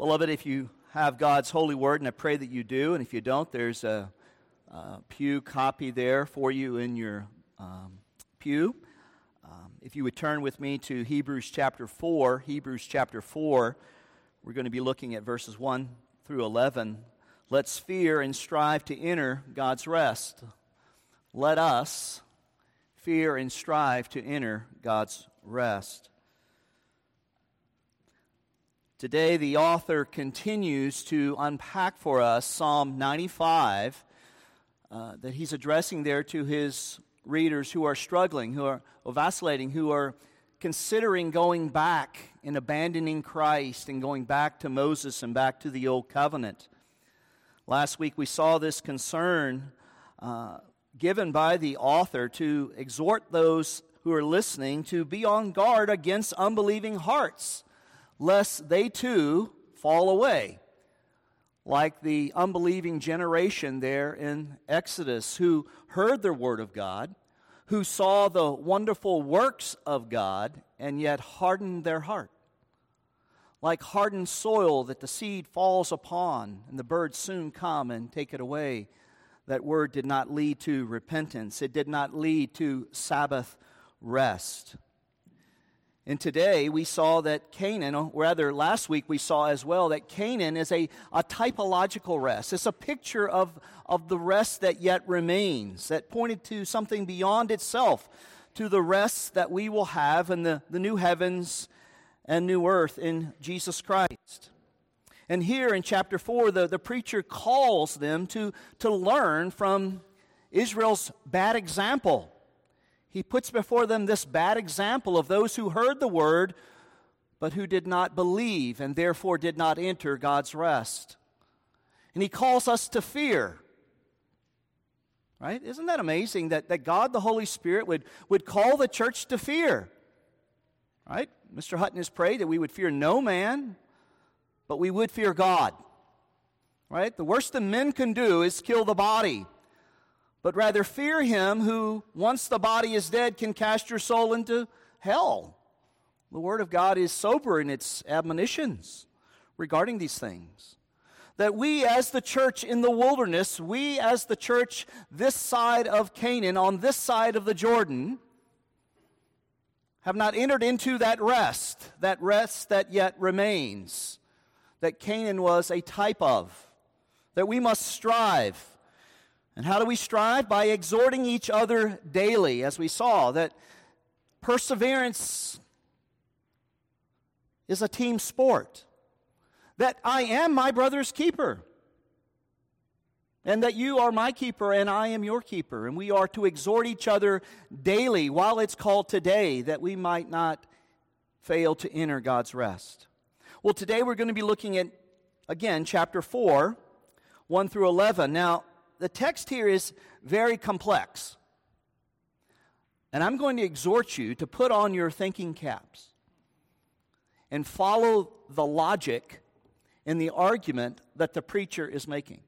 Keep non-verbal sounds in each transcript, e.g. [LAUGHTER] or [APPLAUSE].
Beloved, if you have God's holy word, and I pray that you do, and if you don't, there's a, a pew copy there for you in your um, pew. Um, if you would turn with me to Hebrews chapter 4, Hebrews chapter 4, we're going to be looking at verses 1 through 11. Let's fear and strive to enter God's rest. Let us fear and strive to enter God's rest. Today, the author continues to unpack for us Psalm 95 uh, that he's addressing there to his readers who are struggling, who are vacillating, who are considering going back and abandoning Christ and going back to Moses and back to the old covenant. Last week we saw this concern uh, given by the author to exhort those who are listening to be on guard against unbelieving hearts lest they too fall away, like the unbelieving generation there in Exodus who heard the word of God, who saw the wonderful works of God, and yet hardened their heart. Like hardened soil that the seed falls upon, and the birds soon come and take it away. That word did not lead to repentance, it did not lead to Sabbath rest. And today we saw that Canaan, or rather last week we saw as well, that Canaan is a, a typological rest. It's a picture of, of the rest that yet remains, that pointed to something beyond itself, to the rest that we will have in the, the new heavens and new earth in Jesus Christ. And here in chapter 4, the, the preacher calls them to, to learn from Israel's bad example he puts before them this bad example of those who heard the word, but who did not believe and therefore did not enter God's rest. And he calls us to fear. Right? Isn't that amazing that, that God the Holy Spirit would, would call the church to fear? Right? Mr. Hutton has prayed that we would fear no man, but we would fear God. Right? The worst that men can do is kill the body but rather fear him who, once the body is dead, can cast your soul into hell. The Word of God is sober in its admonitions regarding these things. That we, as the church in the wilderness, we, as the church this side of Canaan, on this side of the Jordan, have not entered into that rest, that rest that yet remains, that Canaan was a type of, that we must strive and how do we strive? By exhorting each other daily, as we saw, that perseverance is a team sport, that I am my brother's keeper, and that you are my keeper and I am your keeper. And we are to exhort each other daily while it's called today, that we might not fail to enter God's rest. Well, today we're going to be looking at, again, chapter 4, 1 through 11. Now, the text here is very complex. And I'm going to exhort you to put on your thinking caps and follow the logic in the argument that the preacher is making.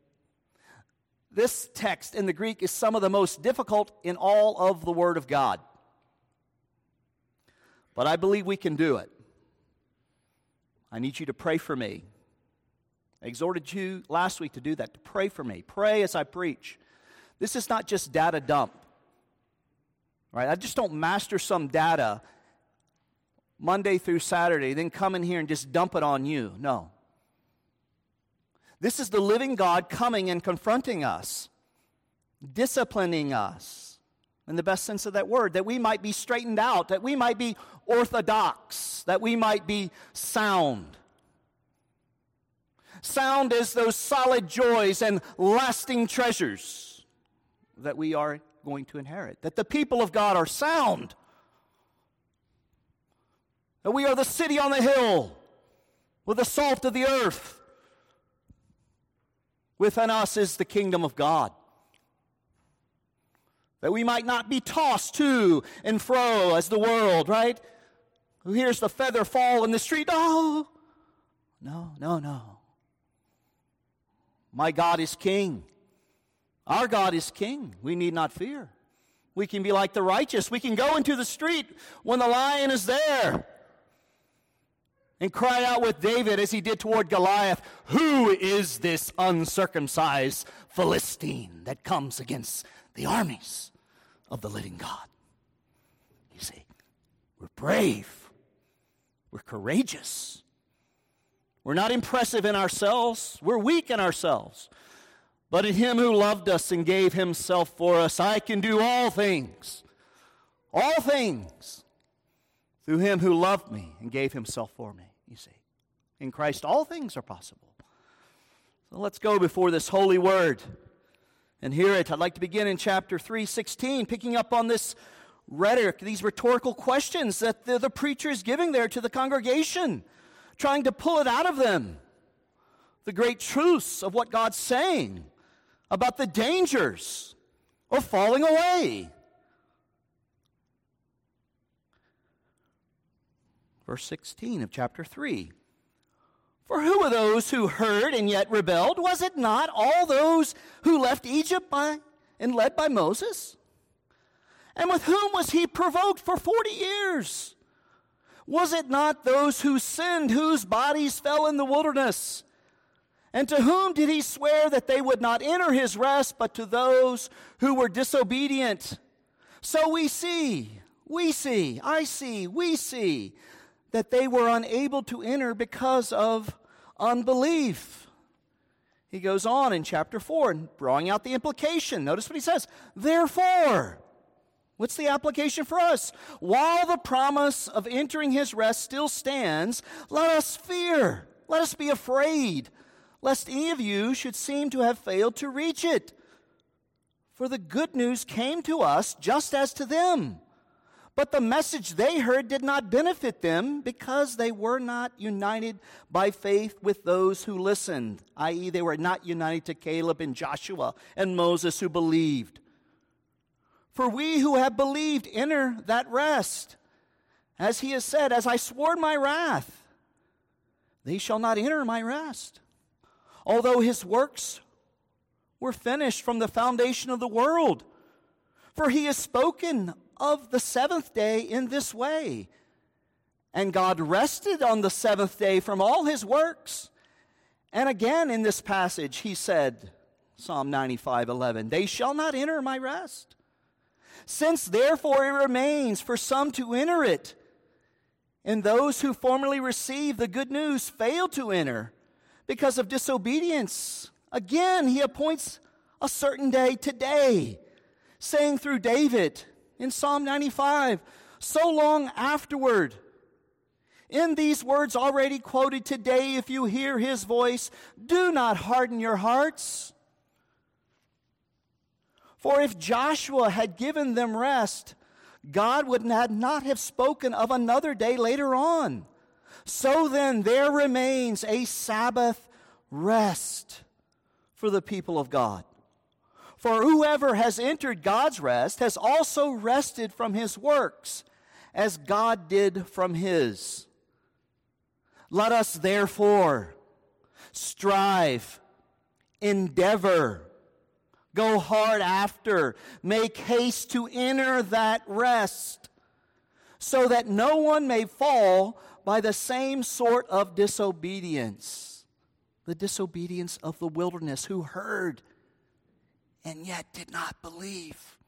This text in the Greek is some of the most difficult in all of the Word of God. But I believe we can do it. I need you to pray for me I exhorted you last week to do that, to pray for me. Pray as I preach. This is not just data dump. Right? I just don't master some data Monday through Saturday, then come in here and just dump it on you. No. This is the living God coming and confronting us, disciplining us in the best sense of that word, that we might be straightened out, that we might be orthodox, that we might be sound sound as those solid joys and lasting treasures that we are going to inherit. That the people of God are sound. That we are the city on the hill with the salt of the earth. Within us is the kingdom of God. That we might not be tossed to and fro as the world, right? Who hears the feather fall in the street? Oh, no, no, no. My God is king. Our God is king. We need not fear. We can be like the righteous. We can go into the street when the lion is there and cry out with David as he did toward Goliath Who is this uncircumcised Philistine that comes against the armies of the living God? You see, we're brave, we're courageous. We're not impressive in ourselves, we're weak in ourselves. But in him who loved us and gave himself for us, I can do all things, all things, through him who loved me and gave himself for me you see. In Christ, all things are possible. So let's go before this holy word and hear it. I'd like to begin in chapter 316, picking up on this rhetoric, these rhetorical questions that the, the preacher is giving there to the congregation, trying to pull it out of them. The great truths of what God's saying about the dangers of falling away. verse 16 of chapter 3. For who were those who heard and yet rebelled? Was it not all those who left Egypt by, and led by Moses? And with whom was he provoked for 40 years? Was it not those who sinned, whose bodies fell in the wilderness? And to whom did he swear that they would not enter his rest, but to those who were disobedient? So we see, we see, I see, we see that they were unable to enter because of unbelief. He goes on in chapter 4 and drawing out the implication. Notice what he says. Therefore, what's the application for us? While the promise of entering his rest still stands, let us fear, let us be afraid, lest any of you should seem to have failed to reach it. For the good news came to us just as to them. But the message they heard did not benefit them because they were not united by faith with those who listened, i.e., they were not united to Caleb and Joshua and Moses who believed. For we who have believed enter that rest. As he has said, As I swore my wrath, they shall not enter my rest. Although his works were finished from the foundation of the world. For he has spoken of the seventh day in this way. And God rested on the seventh day from all his works. And again in this passage, he said, Psalm 95 11, They shall not enter my rest. Since therefore it remains for some to enter it, and those who formerly received the good news fail to enter because of disobedience, again he appoints a certain day today, saying through David, in Psalm 95, so long afterward. In these words already quoted today, if you hear his voice, do not harden your hearts. For if Joshua had given them rest, God would not have spoken of another day later on. So then, there remains a Sabbath rest for the people of God. For whoever has entered God's rest has also rested from his works, as God did from his. Let us therefore strive, endeavor, go hard after, make haste to enter that rest, so that no one may fall by the same sort of disobedience. The disobedience of the wilderness, who heard and yet did not believe,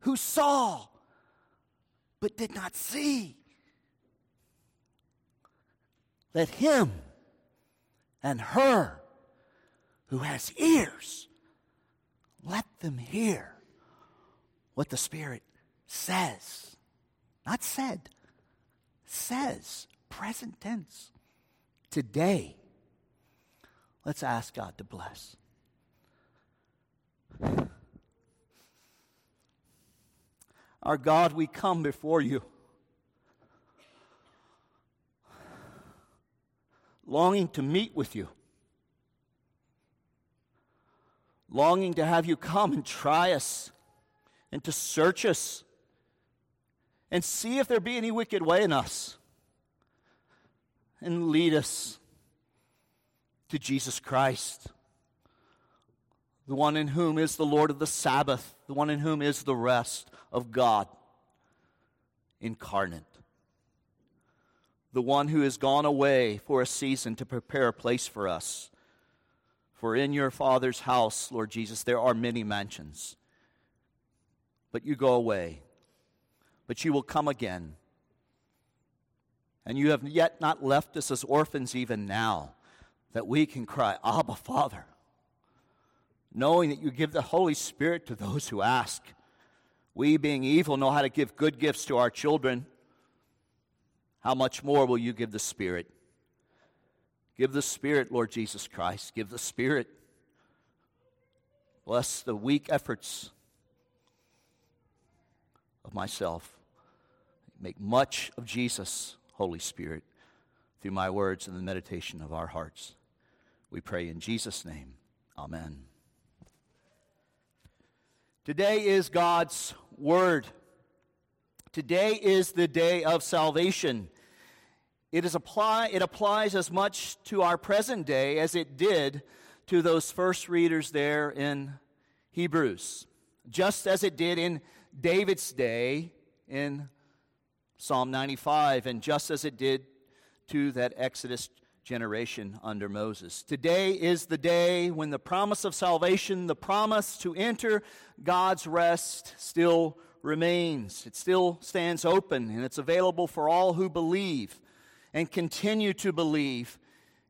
who saw but did not see. Let him and her who has ears, let them hear what the Spirit says. Not said, says, present tense. Today, let's ask God to bless. Our God, we come before you. Longing to meet with you. Longing to have you come and try us and to search us and see if there be any wicked way in us and lead us to Jesus Christ the one in whom is the Lord of the Sabbath, the one in whom is the rest of God incarnate. the one who has gone away for a season to prepare a place for us. For in your Father's house, Lord Jesus, there are many mansions. But you go away. But you will come again. And you have yet not left us as orphans even now, that we can cry, Abba, Father, knowing that you give the Holy Spirit to those who ask. We, being evil, know how to give good gifts to our children. How much more will you give the Spirit? Give the Spirit, Lord Jesus Christ. Give the Spirit. Bless the weak efforts of myself. Make much of Jesus, Holy Spirit, through my words and the meditation of our hearts. We pray in Jesus' name. Amen. Today is God's Word. Today is the day of salvation. It, is apply, it applies as much to our present day as it did to those first readers there in Hebrews, just as it did in David's day in Psalm 95, and just as it did to that Exodus generation under Moses. Today is the day when the promise of salvation, the promise to enter God's rest, still remains. It still stands open and it's available for all who believe and continue to believe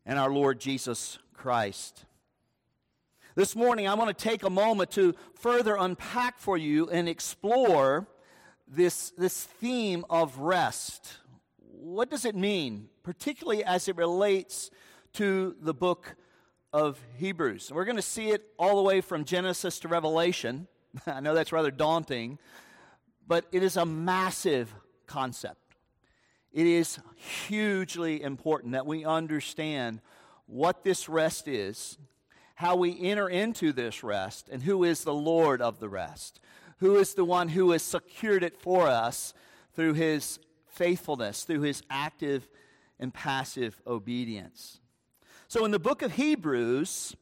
in our Lord Jesus Christ. This morning, I want to take a moment to further unpack for you and explore this, this theme of rest. What does it mean, particularly as it relates to the book of Hebrews? We're going to see it all the way from Genesis to Revelation. [LAUGHS] I know that's rather daunting, but it is a massive concept. It is hugely important that we understand what this rest is, how we enter into this rest, and who is the Lord of the rest, who is the one who has secured it for us through his faithfulness, through his active and passive obedience. So, in the book of Hebrews,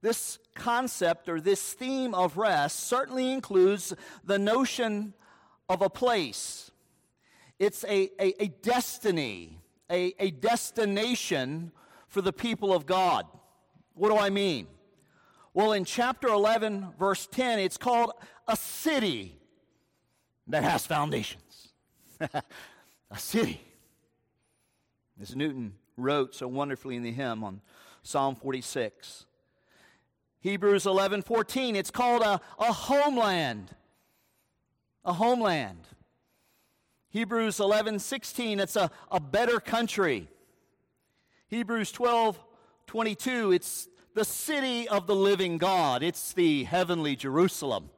this concept or this theme of rest certainly includes the notion of a place. It's a, a, a destiny, a, a destination for the people of God. What do I mean? Well, in chapter 11, verse 10, it's called a city that has foundations. [LAUGHS] a city. As Newton wrote so wonderfully in the hymn on Psalm 46. Hebrews 11, 14, it's called a, a homeland a homeland. Hebrews 11, 16, it's a, a better country. Hebrews 12, 22, it's the city of the living God. It's the heavenly Jerusalem.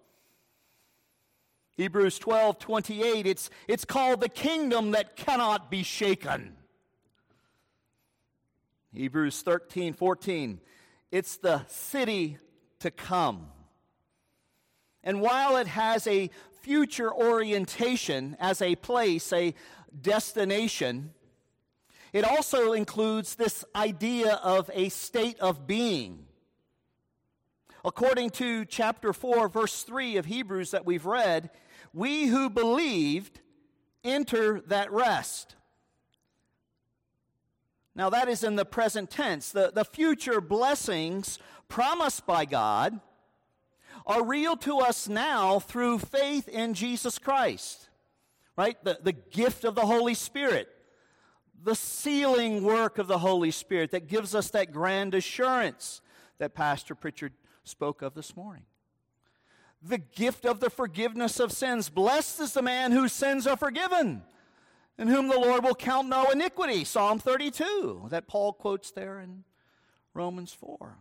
Hebrews 12, 28, it's, it's called the kingdom that cannot be shaken. Hebrews 13, 14, it's the city to come. And while it has a future orientation as a place, a destination, it also includes this idea of a state of being. According to chapter 4, verse 3 of Hebrews that we've read, we who believed enter that rest. Now, that is in the present tense. The, the future blessings promised by God are real to us now through faith in Jesus Christ, right? The, the gift of the Holy Spirit, the sealing work of the Holy Spirit that gives us that grand assurance that Pastor Pritchard spoke of this morning. The gift of the forgiveness of sins. Blessed is the man whose sins are forgiven, in whom the Lord will count no iniquity. Psalm 32, that Paul quotes there in Romans 4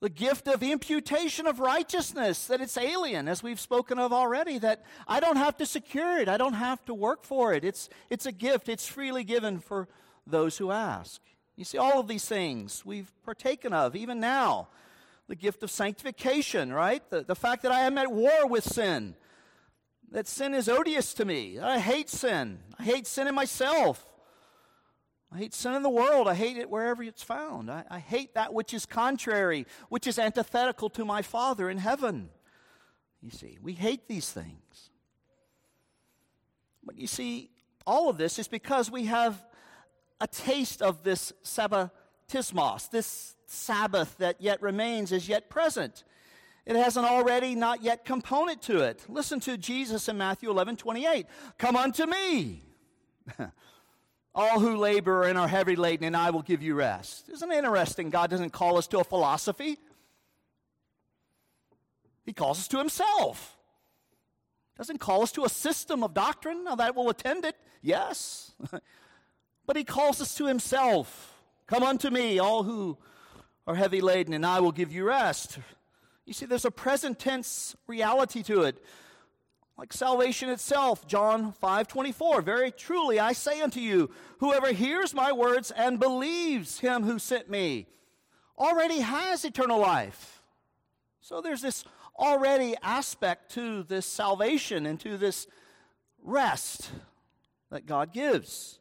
the gift of imputation of righteousness, that it's alien, as we've spoken of already, that I don't have to secure it, I don't have to work for it. It's, it's a gift, it's freely given for those who ask. You see, all of these things we've partaken of, even now. The gift of sanctification, right? The, the fact that I am at war with sin, that sin is odious to me. I hate sin. I hate sin in myself. I hate sin in the world. I hate it wherever it's found. I, I, hate that which is contrary, which is antithetical to my Father in heaven. You see, we hate these things. But you see, all of this is because we have a taste of this sabbatismos, this Sabbath that yet remains, is yet present. It has an already not yet component to it. Listen to Jesus in Matthew 11 28. Come unto me, [LAUGHS] all who labor and are heavy laden, and I will give you rest. Isn't it interesting? God doesn't call us to a philosophy, He calls us to Himself. Doesn't call us to a system of doctrine. Now, that will attend it, yes. [LAUGHS] but He calls us to Himself. Come unto me, all who are heavy laden, and I will give you rest. You see, there's a present tense reality to it. Like salvation itself, John 5 24. Very truly, I say unto you, whoever hears my words and believes him who sent me already has eternal life. So there's this already aspect to this salvation and to this rest that God gives.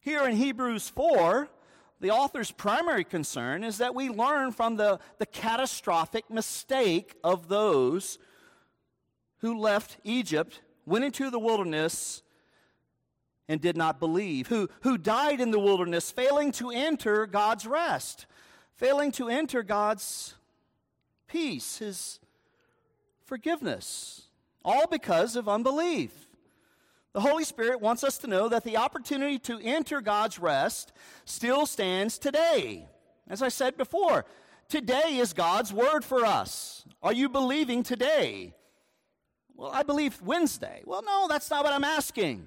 Here in Hebrews 4, the author's primary concern is that we learn from the, the catastrophic mistake of those who left Egypt, went into the wilderness, and did not believe, who, who died in the wilderness, failing to enter God's rest, failing to enter God's peace, His forgiveness, all because of unbelief. The Holy Spirit wants us to know that the opportunity to enter God's rest still stands today. As I said before, today is God's word for us. Are you believing today? Well, I believe Wednesday. Well, no, that's not what I'm asking.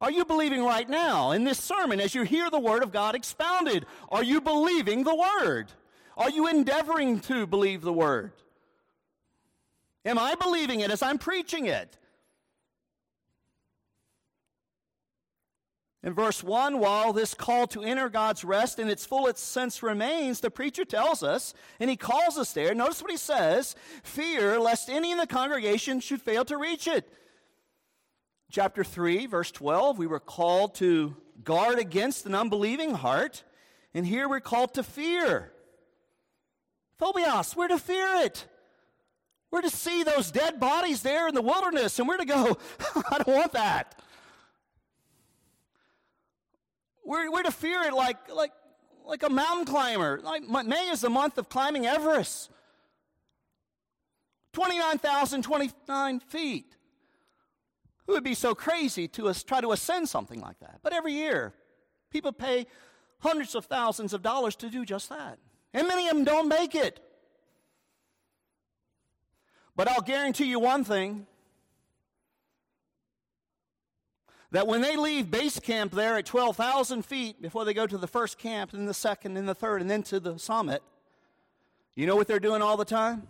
Are you believing right now in this sermon as you hear the word of God expounded? Are you believing the word? Are you endeavoring to believe the word? Am I believing it as I'm preaching it? In verse 1, while this call to enter God's rest in its fullest sense remains, the preacher tells us, and he calls us there, notice what he says fear lest any in the congregation should fail to reach it. Chapter 3, verse 12, we were called to guard against an unbelieving heart, and here we're called to fear. Phobios, we're to fear it. We're to see those dead bodies there in the wilderness, and we're to go, [LAUGHS] I don't want that. We're, we're to fear it like, like, like a mountain climber. Like May is the month of climbing Everest. 29,029 feet. Who would be so crazy to us, try to ascend something like that? But every year, people pay hundreds of thousands of dollars to do just that. And many of them don't make it. But I'll guarantee you one thing that when they leave base camp there at 12,000 feet before they go to the first camp, and the second, and the third, and then to the summit, you know what they're doing all the time?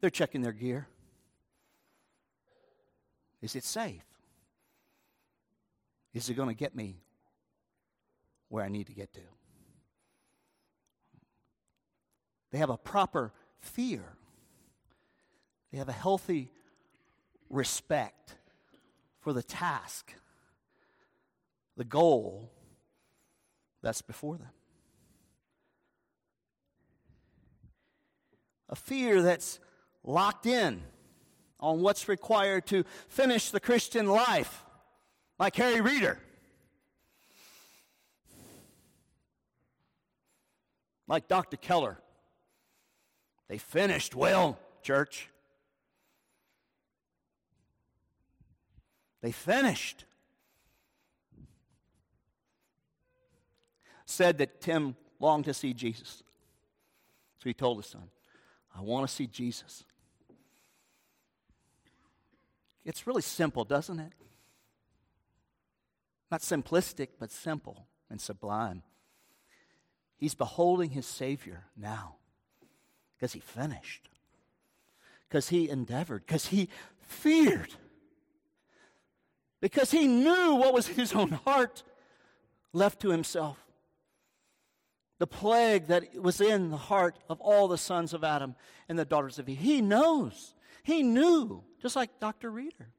They're checking their gear. Is it safe? Is it going to get me where I need to get to? They have a proper fear, they have a healthy respect for the task, the goal that's before them. A fear that's locked in on what's required to finish the Christian life, like Harry Reeder. Like Dr. Keller. They finished well, church. They finished. Said that Tim longed to see Jesus. So he told his son, I want to see Jesus. It's really simple, doesn't it? Not simplistic, but simple and sublime. He's beholding his Savior now because he finished, because he endeavored, because he feared because he knew what was in his own heart left to himself. The plague that was in the heart of all the sons of Adam and the daughters of Eve. He knows. He knew, just like Dr. Reeder.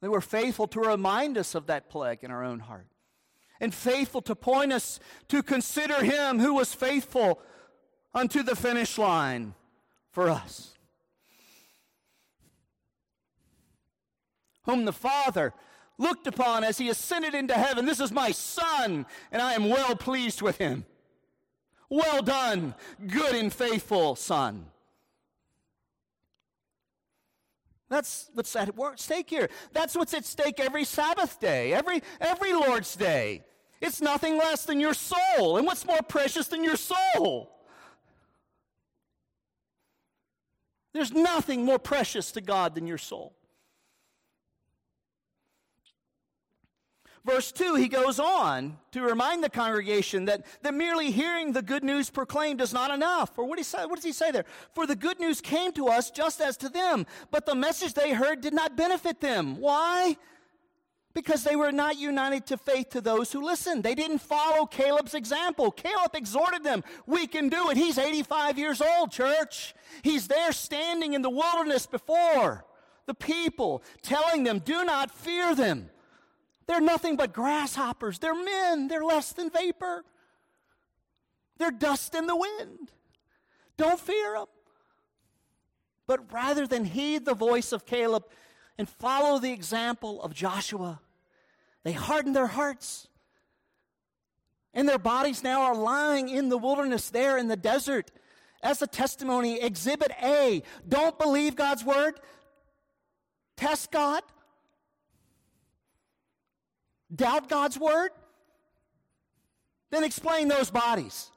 They were faithful to remind us of that plague in our own heart and faithful to point us to consider him who was faithful unto the finish line for us. Whom the Father looked upon as he ascended into heaven. This is my Son, and I am well pleased with him. Well done, good and faithful Son. That's what's at stake here. That's what's at stake every Sabbath day, every, every Lord's day. It's nothing less than your soul. And what's more precious than your soul? There's nothing more precious to God than your soul. Verse 2, he goes on to remind the congregation that, that merely hearing the good news proclaimed is not enough. Or what, he say, what does he say there? For the good news came to us just as to them, but the message they heard did not benefit them. Why? Because they were not united to faith to those who listened. They didn't follow Caleb's example. Caleb exhorted them, We can do it. He's 85 years old, church. He's there standing in the wilderness before the people, telling them, Do not fear them. They're nothing but grasshoppers. They're men. They're less than vapor. They're dust in the wind. Don't fear them. But rather than heed the voice of Caleb and follow the example of Joshua, they hardened their hearts. And their bodies now are lying in the wilderness there in the desert as a testimony. Exhibit A don't believe God's word, test God, doubt God's word? Then explain those bodies.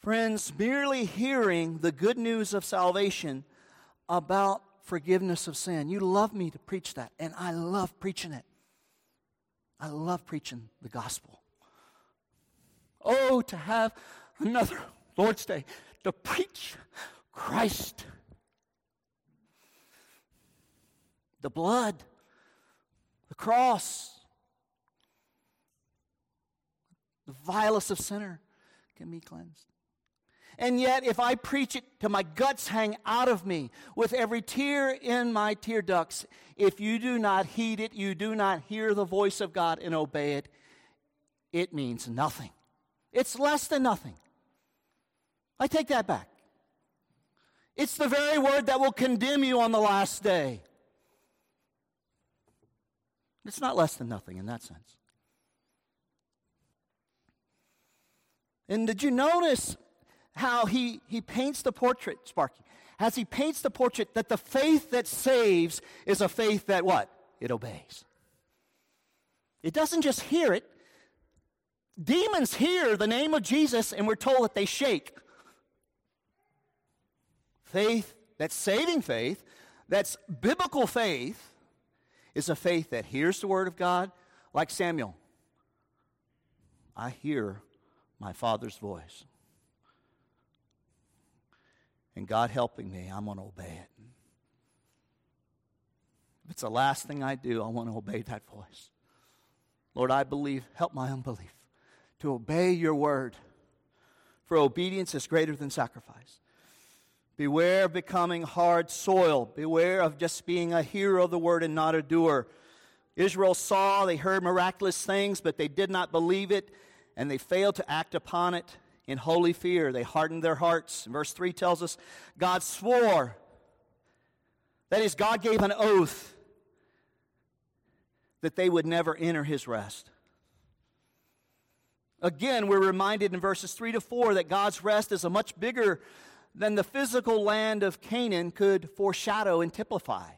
Friends, merely hearing the good news of salvation about forgiveness of sin. You love me to preach that, and I love preaching it. I love preaching the gospel. Oh, to have another Lord's Day to preach Christ the blood, the cross, the vilest of sinner can be cleansed. And yet, if I preach it till my guts hang out of me, with every tear in my tear ducts, if you do not heed it, you do not hear the voice of God and obey it, it means nothing. It's less than nothing. I take that back. It's the very word that will condemn you on the last day. It's not less than nothing in that sense. And did you notice how he, he paints the portrait, Sparky? As he paints the portrait, that the faith that saves is a faith that what? It obeys. It doesn't just hear it. Demons hear the name of Jesus, and we're told that they shake. Faith, that's saving faith, that's biblical faith, is a faith that hears the word of God, like Samuel. I hear my Father's voice. And God helping me, I'm going to obey it. If it's the last thing I do, I want to obey that voice. Lord, I believe, help my unbelief to obey your word. For obedience is greater than sacrifice. Beware of becoming hard soil. Beware of just being a hearer of the word and not a doer. Israel saw, they heard miraculous things, but they did not believe it, and they failed to act upon it in holy fear. They hardened their hearts. Verse 3 tells us God swore, that is, God gave an oath that they would never enter his rest. Again, we're reminded in verses 3 to 4 that God's rest is a much bigger than the physical land of Canaan could foreshadow and typify.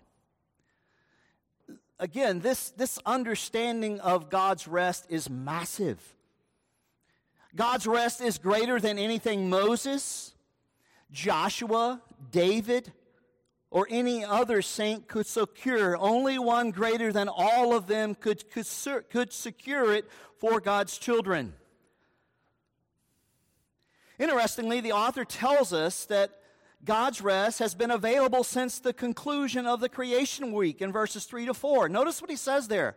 Again, this, this understanding of God's rest is massive. God's rest is greater than anything Moses, Joshua, David, or any other saint could secure. Only one greater than all of them could, could, could secure it for God's children. Interestingly, the author tells us that God's rest has been available since the conclusion of the creation week in verses 3 to 4. Notice what he says there.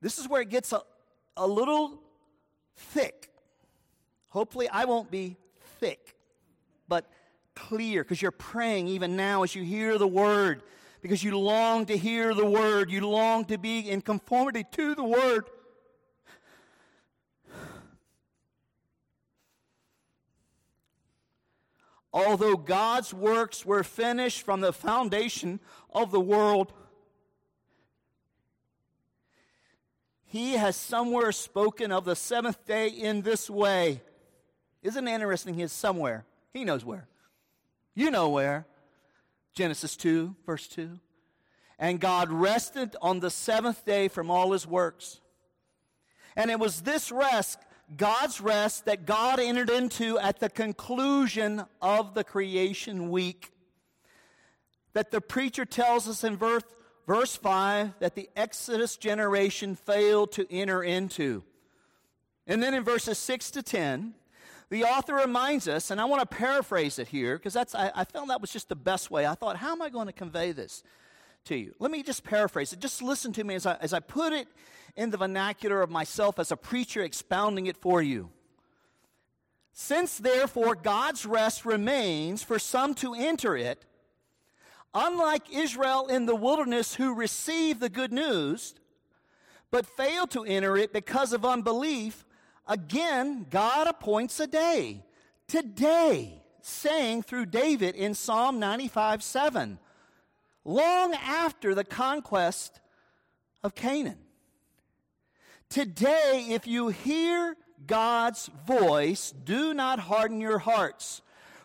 This is where it gets a, a little thick. Hopefully, I won't be thick, but clear because you're praying even now as you hear the word, because you long to hear the word, you long to be in conformity to the word. Although God's works were finished from the foundation of the world, he has somewhere spoken of the seventh day in this way. Isn't it interesting? He is somewhere. He knows where. You know where. Genesis 2, verse 2. And God rested on the seventh day from all his works. And it was this rest God's rest that God entered into at the conclusion of the creation week. That the preacher tells us in verse, verse 5 that the Exodus generation failed to enter into. And then in verses 6 to 10, the author reminds us, and I want to paraphrase it here because that's I, I found that was just the best way. I thought, how am I going to convey this to you? Let me just paraphrase it. Just listen to me as I, as I put it in the vernacular of myself as a preacher expounding it for you. Since therefore God's rest remains for some to enter it, unlike Israel in the wilderness who received the good news but failed to enter it because of unbelief, again God appoints a day, today, saying through David in Psalm 95 7, long after the conquest of Canaan. Today, if you hear God's voice, do not harden your hearts.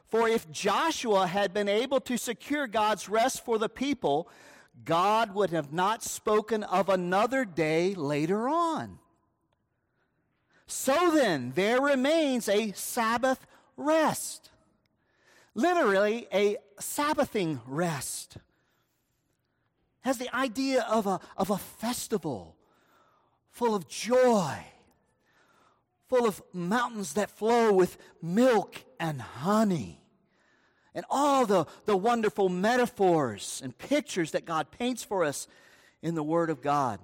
For if Joshua had been able to secure God's rest for the people, God would have not spoken of another day later on. So then, there remains a Sabbath rest. Literally, a Sabbathing rest. Has the idea of a, of a festival full of joy, full of mountains that flow with milk and honey, and all the, the wonderful metaphors and pictures that God paints for us in the Word of God.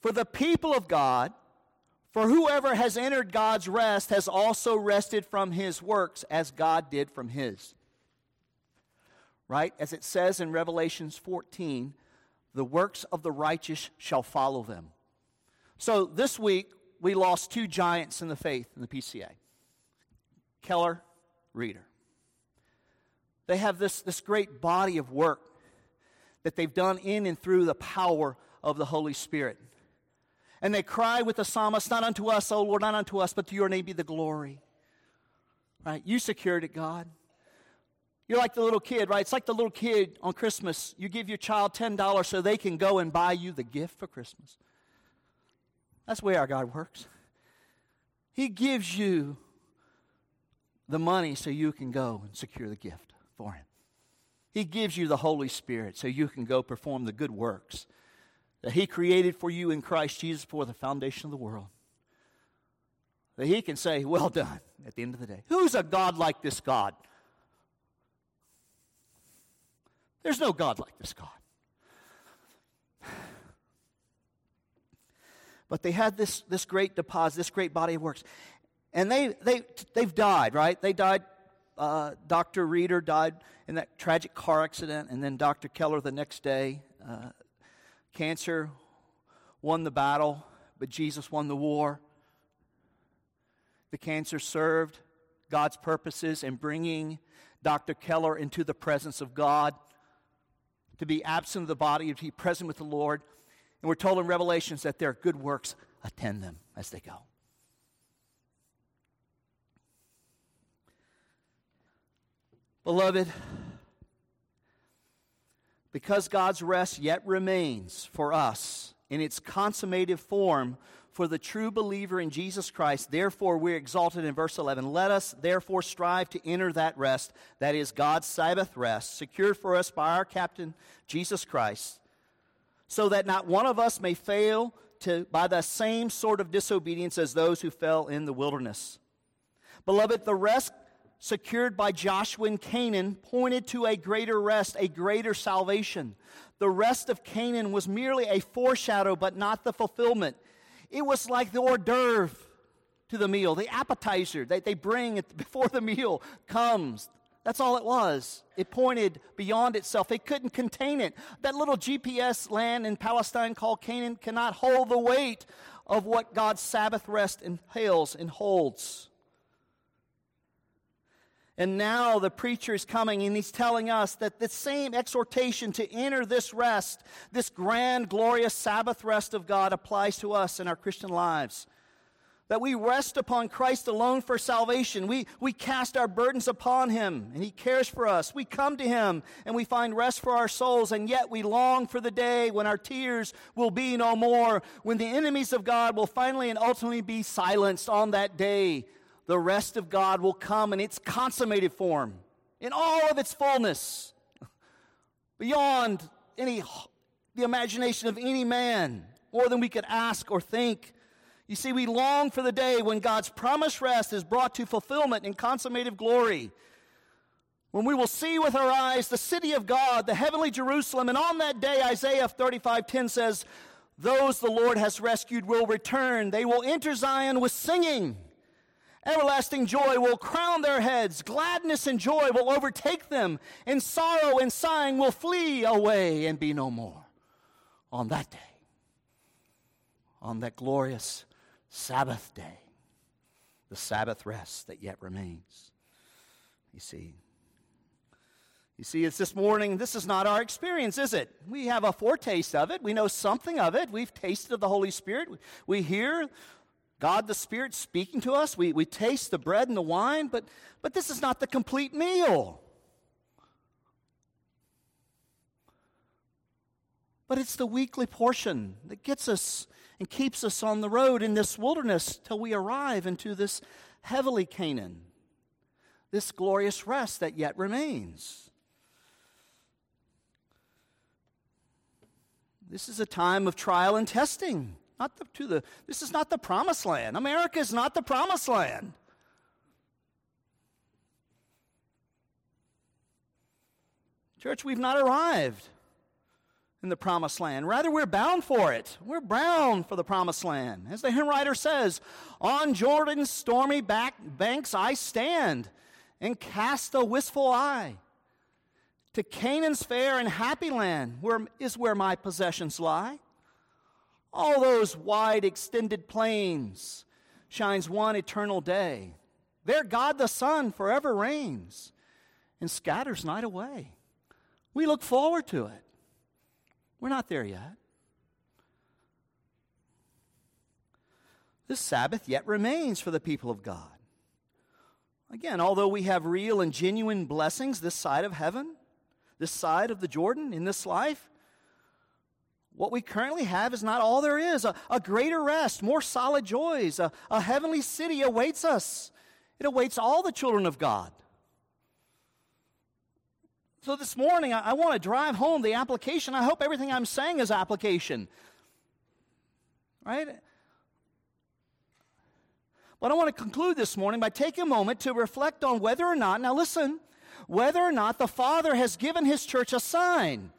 For the people of God, for whoever has entered God's rest has also rested from his works as God did from his. Right? As it says in Revelations 14, the works of the righteous shall follow them. So this week, we lost two giants in the faith in the PCA Keller, Reeder. They have this, this great body of work that they've done in and through the power of the Holy Spirit. And they cry with the psalmist, Not unto us, O Lord, not unto us, but to your name be the glory. Right? You secured it, God. You're like the little kid, right? It's like the little kid on Christmas. You give your child $10 so they can go and buy you the gift for Christmas. That's the way our God works. He gives you the money so you can go and secure the gift for Him. He gives you the Holy Spirit so you can go perform the good works that He created for you in Christ Jesus for the foundation of the world. That He can say, Well done, at the end of the day. Who's a God like this God? There's no God like this God. But they had this, this great deposit, this great body of works. And they, they, they've died, right? They died. Uh, Dr. Reeder died in that tragic car accident, and then Dr. Keller the next day. Uh, cancer won the battle, but Jesus won the war. The cancer served God's purposes in bringing Dr. Keller into the presence of God. To be absent of the body, to be present with the Lord. And we're told in Revelations that their good works attend them as they go. Beloved, because God's rest yet remains for us in its consummated form for the true believer in Jesus Christ, therefore we're exalted in verse 11. Let us therefore strive to enter that rest, that is God's Sabbath rest, secured for us by our captain, Jesus Christ so that not one of us may fail to, by the same sort of disobedience as those who fell in the wilderness. Beloved, the rest secured by Joshua in Canaan pointed to a greater rest, a greater salvation. The rest of Canaan was merely a foreshadow, but not the fulfillment. It was like the hors d'oeuvre to the meal, the appetizer that they bring [LAUGHS] before the meal comes. That's all it was. It pointed beyond itself. It couldn't contain it. That little GPS land in Palestine called Canaan cannot hold the weight of what God's Sabbath rest entails and holds. And now the preacher is coming and he's telling us that the same exhortation to enter this rest, this grand, glorious Sabbath rest of God, applies to us in our Christian lives that we rest upon Christ alone for salvation. We, we cast our burdens upon Him, and He cares for us. We come to Him, and we find rest for our souls, and yet we long for the day when our tears will be no more, when the enemies of God will finally and ultimately be silenced on that day. The rest of God will come in its consummated form, in all of its fullness, [LAUGHS] beyond any the imagination of any man, more than we could ask or think. You see, we long for the day when God's promised rest is brought to fulfillment in consummated glory. When we will see with our eyes the city of God, the heavenly Jerusalem, and on that day, Isaiah 35:10 says, Those the Lord has rescued will return. They will enter Zion with singing. Everlasting joy will crown their heads. Gladness and joy will overtake them, and sorrow and sighing will flee away and be no more. On that day, on that glorious Sabbath day, the Sabbath rest that yet remains. You see, you see, it's this morning, this is not our experience, is it? We have a foretaste of it. We know something of it. We've tasted of the Holy Spirit. We hear God the Spirit speaking to us. We, we taste the bread and the wine, but, but this is not the complete meal. But it's the weekly portion that gets us and keeps us on the road in this wilderness till we arrive into this heavenly Canaan, this glorious rest that yet remains. This is a time of trial and testing. Not the, to the, this is not the promised land. America is not the promised land. Church, we've not arrived in the promised land. Rather, we're bound for it. We're bound for the promised land. As the hymn writer says, On Jordan's stormy back banks I stand and cast a wistful eye. To Canaan's fair and happy land where, is where my possessions lie. All those wide extended plains shines one eternal day. There God the Son forever reigns and scatters night away. We look forward to it. We're not there yet. This Sabbath yet remains for the people of God. Again, although we have real and genuine blessings this side of heaven, this side of the Jordan, in this life, what we currently have is not all there is. A, a greater rest, more solid joys, a, a heavenly city awaits us. It awaits all the children of God. So this morning, I, I want to drive home the application. I hope everything I'm saying is application. Right? But I want to conclude this morning by taking a moment to reflect on whether or not, now listen, whether or not the Father has given His church a sign.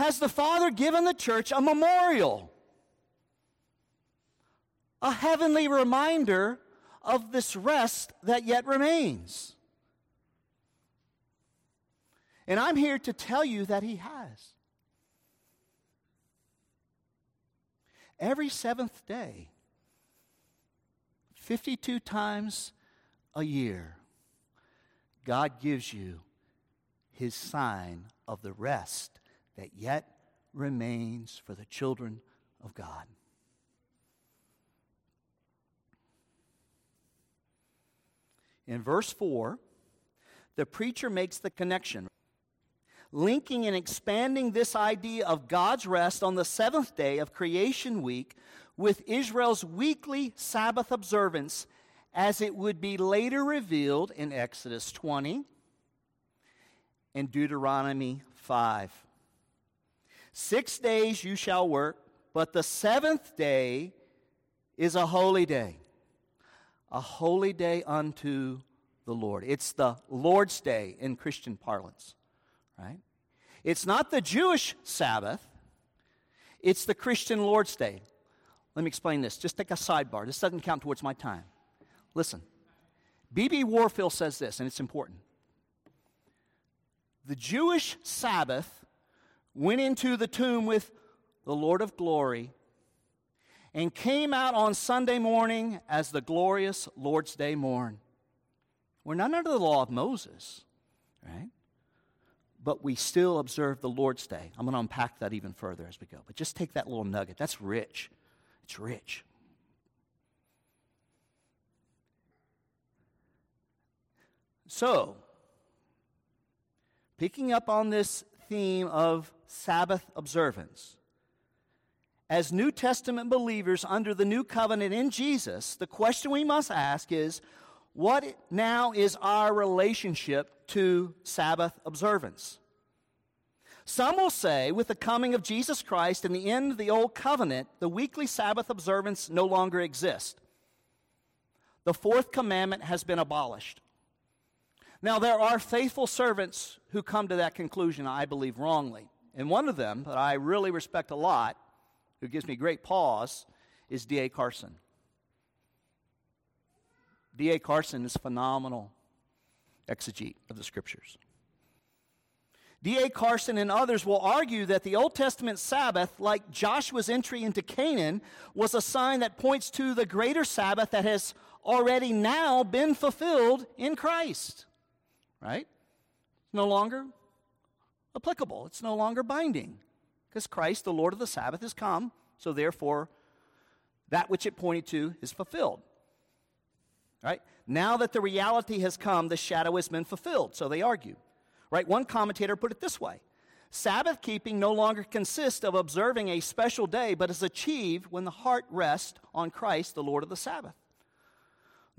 Has the Father given the church a memorial? A heavenly reminder of this rest that yet remains? And I'm here to tell you that He has. Every seventh day, 52 times a year, God gives you His sign of the rest that yet remains for the children of God. In verse 4, the preacher makes the connection linking and expanding this idea of God's rest on the seventh day of creation week with Israel's weekly Sabbath observance as it would be later revealed in Exodus 20 and Deuteronomy 5. Six days you shall work, but the seventh day is a holy day, a holy day unto the Lord. It's the Lord's day in Christian parlance right? It's not the Jewish Sabbath, it's the Christian Lord's Day. Let me explain this. Just take a sidebar. This doesn't count towards my time. Listen, B.B. Warfield says this, and it's important. The Jewish Sabbath went into the tomb with the Lord of glory and came out on Sunday morning as the glorious Lord's Day morn. We're not under the law of Moses, right? But we still observe the Lord's Day. I'm going to unpack that even further as we go. But just take that little nugget. That's rich. It's rich. So, picking up on this theme of Sabbath observance, as New Testament believers under the new covenant in Jesus, the question we must ask is what now is our relationship to Sabbath observance? Some will say, with the coming of Jesus Christ and the end of the old covenant, the weekly Sabbath observance no longer exists. The fourth commandment has been abolished. Now, there are faithful servants who come to that conclusion, I believe, wrongly. And one of them that I really respect a lot who gives me great pause is D.A. Carson. D.A. Carson is phenomenal exegete of the scriptures. D.A. Carson and others will argue that the Old Testament Sabbath, like Joshua's entry into Canaan, was a sign that points to the greater Sabbath that has already now been fulfilled in Christ. Right? It's no longer applicable, it's no longer binding because Christ, the Lord of the Sabbath, has come. So therefore, that which it pointed to is fulfilled. Right? Now that the reality has come, the shadow has been fulfilled. So they argue. Right? One commentator put it this way Sabbath keeping no longer consists of observing a special day, but is achieved when the heart rests on Christ, the Lord of the Sabbath.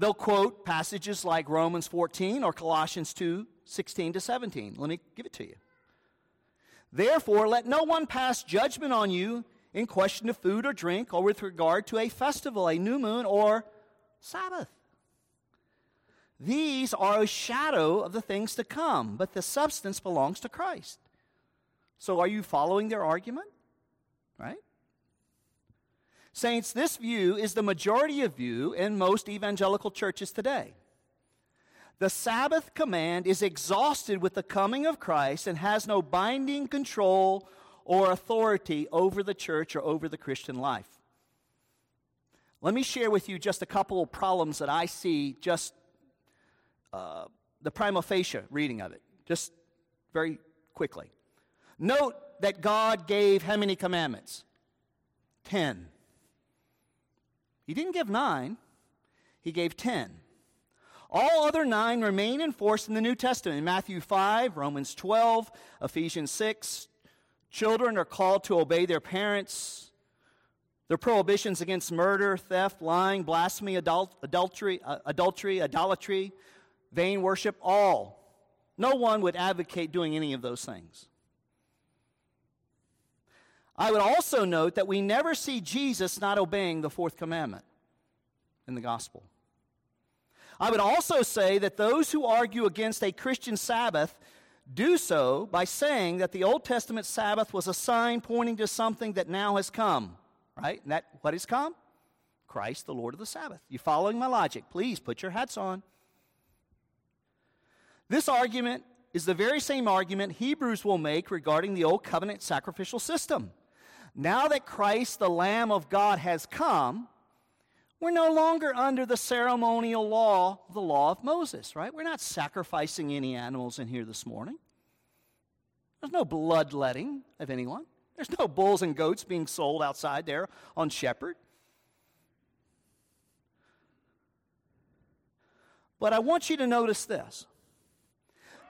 They'll quote passages like Romans 14 or Colossians 2 16 to 17. Let me give it to you. Therefore, let no one pass judgment on you in question of food or drink, or with regard to a festival, a new moon, or Sabbath. These are a shadow of the things to come, but the substance belongs to Christ. So, are you following their argument? Right? Saints, this view is the majority of view in most evangelical churches today. The Sabbath command is exhausted with the coming of Christ and has no binding control or authority over the church or over the Christian life. Let me share with you just a couple of problems that I see, just uh, the prima facie reading of it, just very quickly. Note that God gave how many commandments? Ten. He didn't give nine, He gave ten. All other nine remain in force in the New Testament. In Matthew 5, Romans 12, Ephesians 6, children are called to obey their parents. The prohibitions against murder, theft, lying, blasphemy, adult, adultery, uh, adultery, idolatry, vain worship, all. No one would advocate doing any of those things. I would also note that we never see Jesus not obeying the fourth commandment in the gospel. I would also say that those who argue against a Christian Sabbath do so by saying that the Old Testament Sabbath was a sign pointing to something that now has come, right? And that what has come? Christ, the Lord of the Sabbath. You following my logic? Please put your hats on. This argument is the very same argument Hebrews will make regarding the Old Covenant sacrificial system. Now that Christ, the Lamb of God, has come, we're no longer under the ceremonial law, the law of Moses, right? We're not sacrificing any animals in here this morning. There's no bloodletting of anyone. There's no bulls and goats being sold outside there on Shepherd. But I want you to notice this.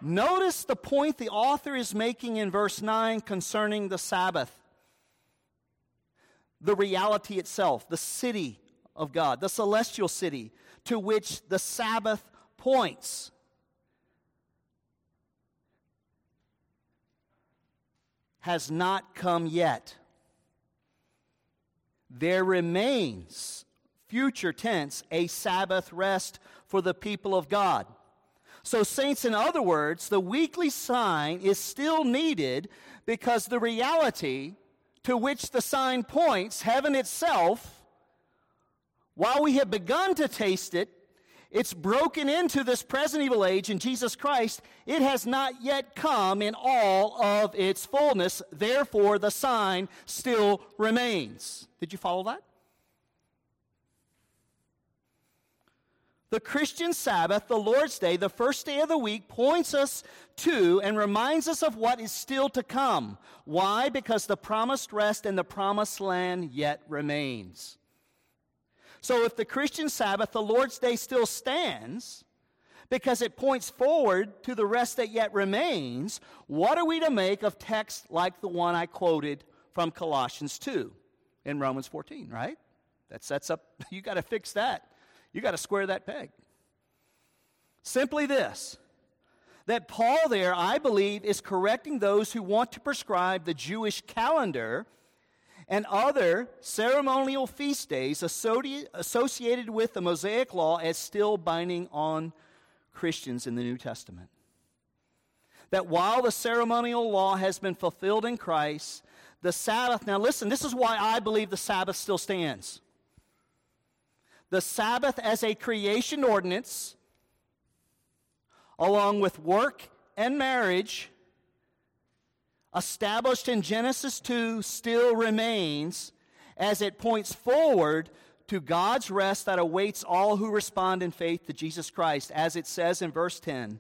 Notice the point the author is making in verse 9 concerning the Sabbath. The reality itself, the city of God, the celestial city to which the Sabbath points. Has not come yet. There remains, future tense, a Sabbath rest for the people of God. So, saints, in other words, the weekly sign is still needed because the reality to which the sign points, heaven itself, while we have begun to taste it, it's broken into this present evil age in Jesus Christ. It has not yet come in all of its fullness. Therefore, the sign still remains. Did you follow that? The Christian Sabbath, the Lord's Day, the first day of the week, points us to and reminds us of what is still to come. Why? Because the promised rest and the promised land yet remains. So if the Christian Sabbath, the Lord's Day, still stands, because it points forward to the rest that yet remains, what are we to make of texts like the one I quoted from Colossians 2 in Romans 14, right? That sets up, [LAUGHS] you got to fix that. You got to square that peg. Simply this that Paul, there, I believe, is correcting those who want to prescribe the Jewish calendar and other ceremonial feast days associated with the Mosaic law as still binding on Christians in the New Testament. That while the ceremonial law has been fulfilled in Christ, the Sabbath, now listen, this is why I believe the Sabbath still stands the Sabbath as a creation ordinance, along with work and marriage, established in Genesis 2, still remains as it points forward to God's rest that awaits all who respond in faith to Jesus Christ, as it says in verse 10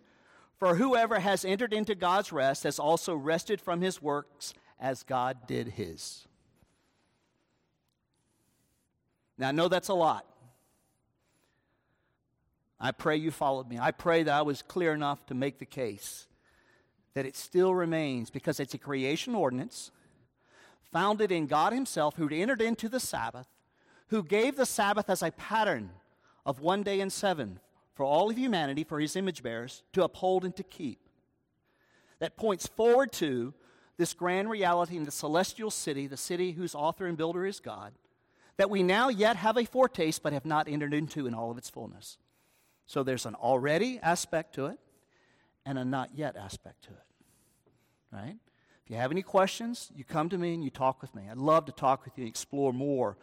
For whoever has entered into God's rest has also rested from his works as God did his. Now, I know that's a lot. I pray you followed me. I pray that I was clear enough to make the case that it still remains because it's a creation ordinance founded in God Himself who entered into the Sabbath, who gave the Sabbath as a pattern of one day in seven for all of humanity, for His image bearers, to uphold and to keep. That points forward to this grand reality in the celestial city, the city whose author and builder is God, that we now yet have a foretaste but have not entered into in all of its fullness. So there's an already aspect to it and a not yet aspect to it. Right? If you have any questions, you come to me and you talk with me. I'd love to talk with you and explore more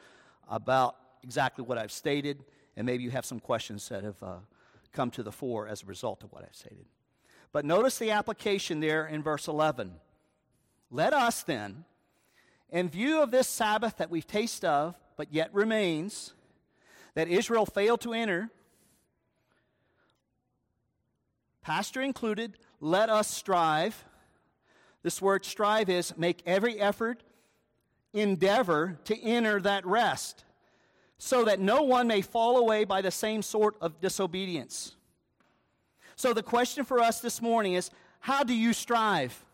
about exactly what I've stated, and maybe you have some questions that have uh, come to the fore as a result of what I've stated. But notice the application there in verse 11. Let us then, in view of this Sabbath that we've tasted of, but yet remains, that Israel failed to enter, pastor included, let us strive. This word strive is make every effort, endeavor to enter that rest, so that no one may fall away by the same sort of disobedience. So, the question for us this morning is how do you strive?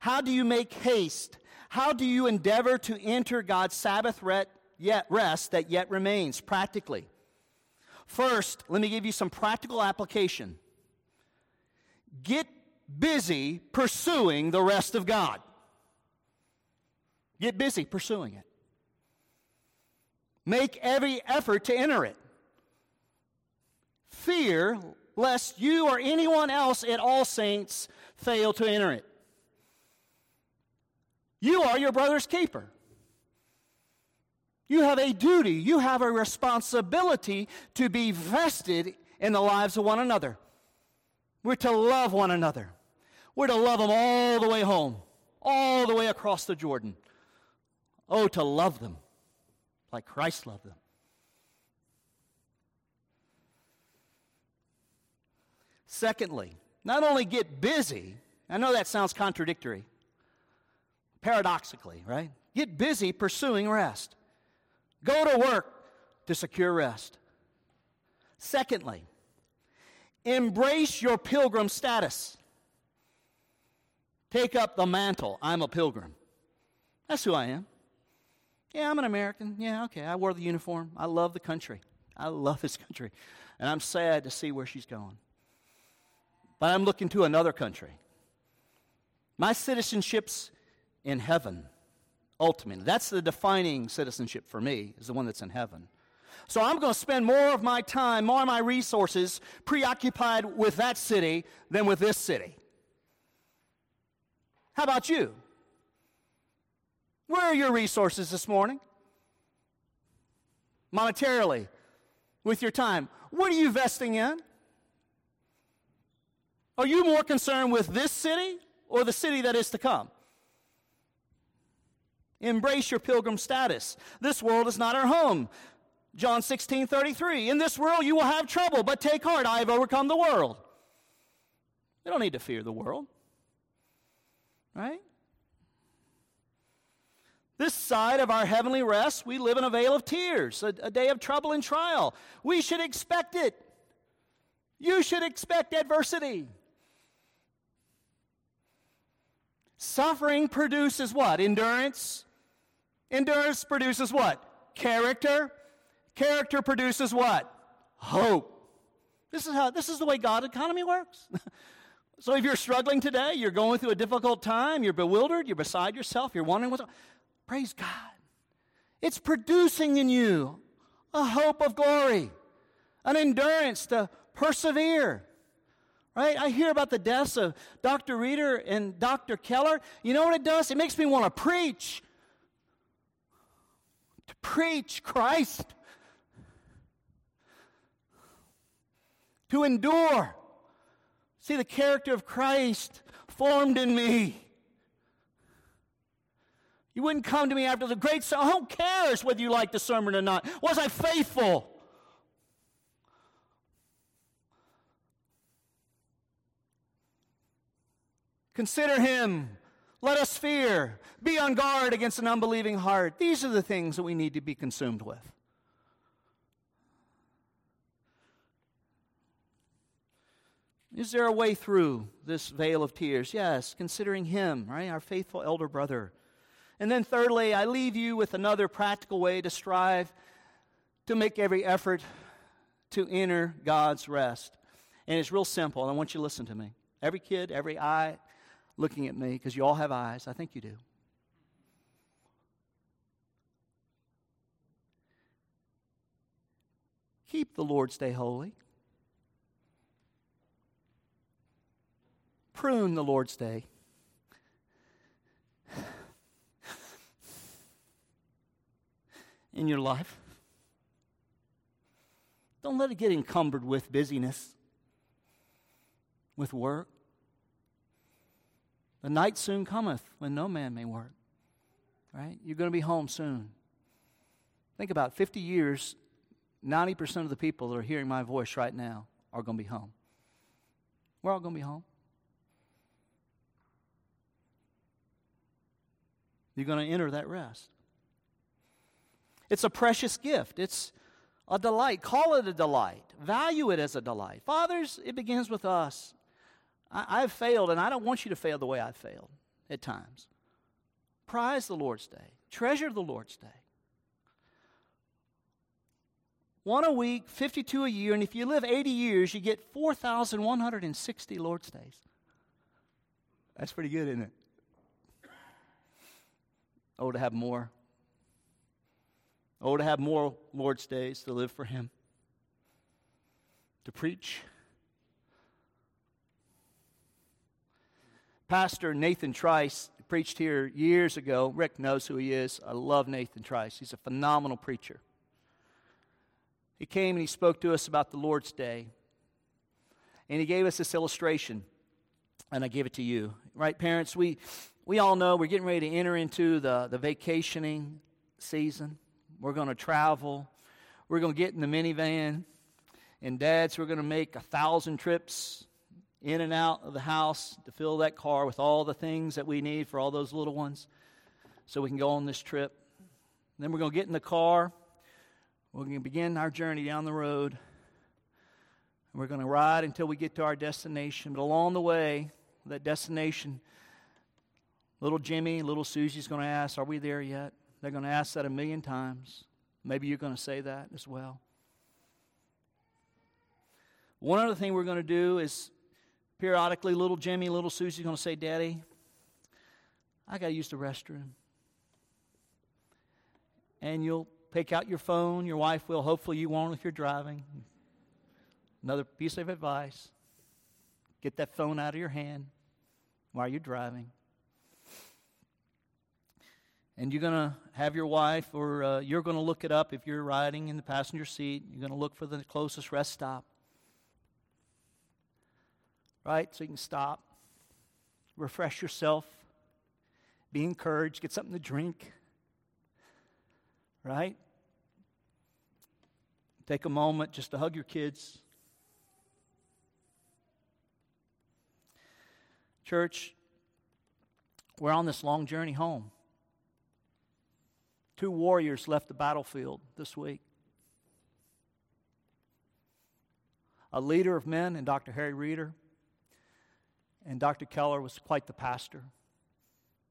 How do you make haste? How do you endeavor to enter God's Sabbath rest that yet remains practically? First, let me give you some practical application. Get busy pursuing the rest of God. Get busy pursuing it. Make every effort to enter it. Fear lest you or anyone else at All Saints fail to enter it. You are your brother's keeper. You have a duty, you have a responsibility to be vested in the lives of one another. We're to love one another. We're to love them all the way home, all the way across the Jordan. Oh, to love them like Christ loved them. Secondly, not only get busy, I know that sounds contradictory, paradoxically, right? Get busy pursuing rest. Go to work to secure rest. Secondly, Embrace your pilgrim status. Take up the mantle. I'm a pilgrim. That's who I am. Yeah, I'm an American. Yeah, okay. I wore the uniform. I love the country. I love this country. And I'm sad to see where she's going. But I'm looking to another country. My citizenship's in heaven, ultimately. That's the defining citizenship for me, is the one that's in heaven. So I'm going to spend more of my time, more of my resources preoccupied with that city than with this city. How about you? Where are your resources this morning? Monetarily, with your time. What are you vesting in? Are you more concerned with this city or the city that is to come? Embrace your pilgrim status. This world is not our home. John 16 33. In this world you will have trouble, but take heart, I have overcome the world. We don't need to fear the world. Right? This side of our heavenly rest, we live in a vale of tears, a, a, day of trouble and trial. We should expect it. You should expect adversity. Suffering produces what? Endurance. Endurance produces what? Character. Character produces what? Hope. This is how this is the way God economy works. [LAUGHS] so if you're struggling today, you're going through a difficult time, you're bewildered, you're beside yourself, you're wondering what's praise God. It's producing in you a hope of glory, an endurance to persevere. Right? I hear about the deaths of Dr. Reeder and Dr. Keller. You know what it does? It makes me want to preach. To preach Christ. To endure. See the character of Christ formed in me. You wouldn't come to me after the great sermon. Who cares whether you like the sermon or not? Was I faithful? Consider him. Let us fear. Be on guard against an unbelieving heart. These are the things that we need to be consumed with. Is there a way through this vale of tears? Yes, considering him, right? Our faithful elder brother. And then, thirdly, I leave you with another practical way to strive to make every effort to enter God's rest. And it's real simple, and I want you to listen to me. Every kid, every eye looking at me, because you all have eyes. I think you do. Keep the Lord's Day holy. Prune the Lord's Day. in your life. Don't let it get encumbered with busyness, with work. The night soon cometh when no man may work. Right? You're going to be home soon. Think about 50 years, 90% of the people that are hearing my voice right now are going to be home. We're all going to be home. You're going to enter that rest. It's a precious gift. It's a delight. Call it a delight. Value it as a delight. Fathers, it begins with us. I, have failed, and I don't want you to fail the way I've failed at times. Prize the Lord's Day, treasure the Lord's Day. One a week, 52 a year, and if you live 80 years, you get 4,160 Lord's Days. That's pretty good, isn't it? Oh, to have more. Oh, to have more Lord's days to live for Him, to preach. Pastor Nathan Trice preached here years ago. Rick knows who he is. I love Nathan Trice. He's a phenomenal preacher. He came and he spoke to us about the Lord's Day. And he gave us this illustration, and I gave it to you. Right, parents? We, we all know we're getting ready to enter into the, the vacationing season. We're going to travel. We're going to get in the minivan. And dads, we're going to make a thousand trips in and out of the house to fill that car with all the things that we need for all those little ones so we can go on this trip. then we're going to get in the car. We're going to begin our journey down the road. And we're going to ride until we get to our destination. But along the way, that destination, little Jimmy, little Susie's going to ask, Are we there yet? They're going to ask that a million times. Maybe you're going to say that as well. One other thing we're going to do is periodically, little Jimmy, little Susie's going to say, Daddy, I got to use the restroom. And you'll pick out your phone. Your wife will. Hopefully, you won't if you're driving. Another piece of advice get that phone out of your hand while you're driving and you're going to have your wife, or uh, you're going to look it up if you're riding in the passenger seat. You're going to look for the closest rest stop. Right? So you can stop, refresh yourself, be encouraged, get something to drink. Right? Take a moment just to hug your kids. Church, we're on this long journey home. Two warriors left the battlefield this week. A leader of men, and Dr. Harry Reeder, and Dr. Keller was quite the pastor,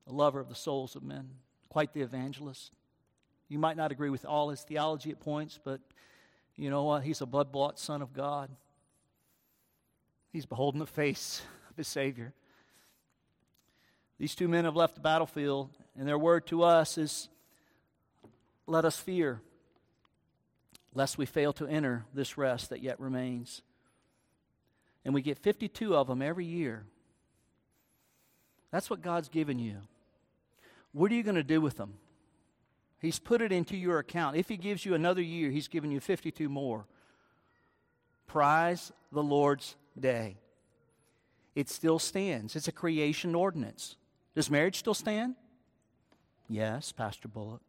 a lover of the souls of men, quite the evangelist. You might not agree with all his theology at points, but you know what? He's a blood bought Son of God. He's beholding the face [LAUGHS] of his Savior. These two men have left the battlefield, and their word to us is let us fear, lest we fail to enter this rest that yet remains. And we get 52 of them every year. That's what God's given you. What are you going to do with them? He's put it into your account. If He gives you another year, He's given you 52 more. Prize the Lord's day. It still stands, it's a creation ordinance. Does marriage still stand? Yes, Pastor Bullock.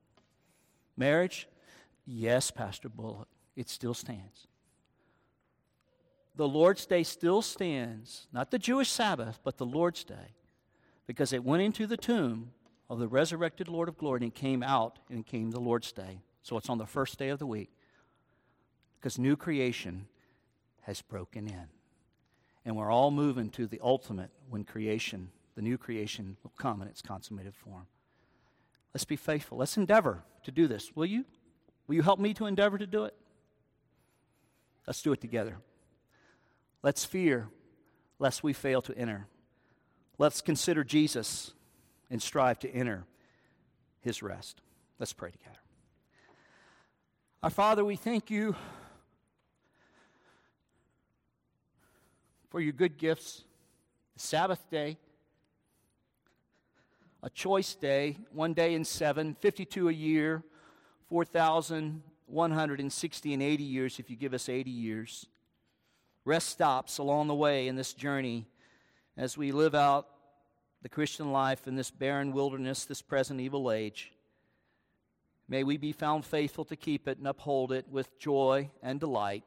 Marriage? Yes, Pastor Bullock. It still stands. The Lord's Day still stands, not the Jewish Sabbath, but the Lord's Day, because it went into the tomb of the resurrected Lord of glory and came out and came the Lord's Day. So it's on the first day of the week, because new creation has broken in. And we're all moving to the ultimate when creation the new creation will come in its consummated form. Let's be faithful. Let's endeavor to do this. Will you? Will you help me to endeavor to do it? Let's do it together. Let's fear lest we fail to enter. Let's consider Jesus and strive to enter his rest. Let's pray together. Our Father, we thank you for your good gifts, the Sabbath day, a choice day, one day in seven, 52 a year, 4,160 and 80 years if you give us 80 years. Rest stops along the way in this journey as we live out the Christian life in this barren wilderness, this present evil age. May we be found faithful to keep it and uphold it with joy and delight,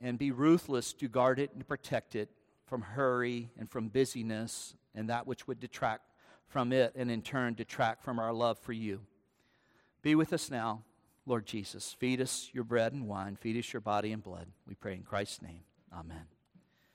and be ruthless to guard it and protect it from hurry and from busyness and that which would detract from it and in turn detract from our love for you. Be with us now, Lord Jesus. Feed us your bread and wine, feed us your body and blood. We pray in Christ's name. Amen.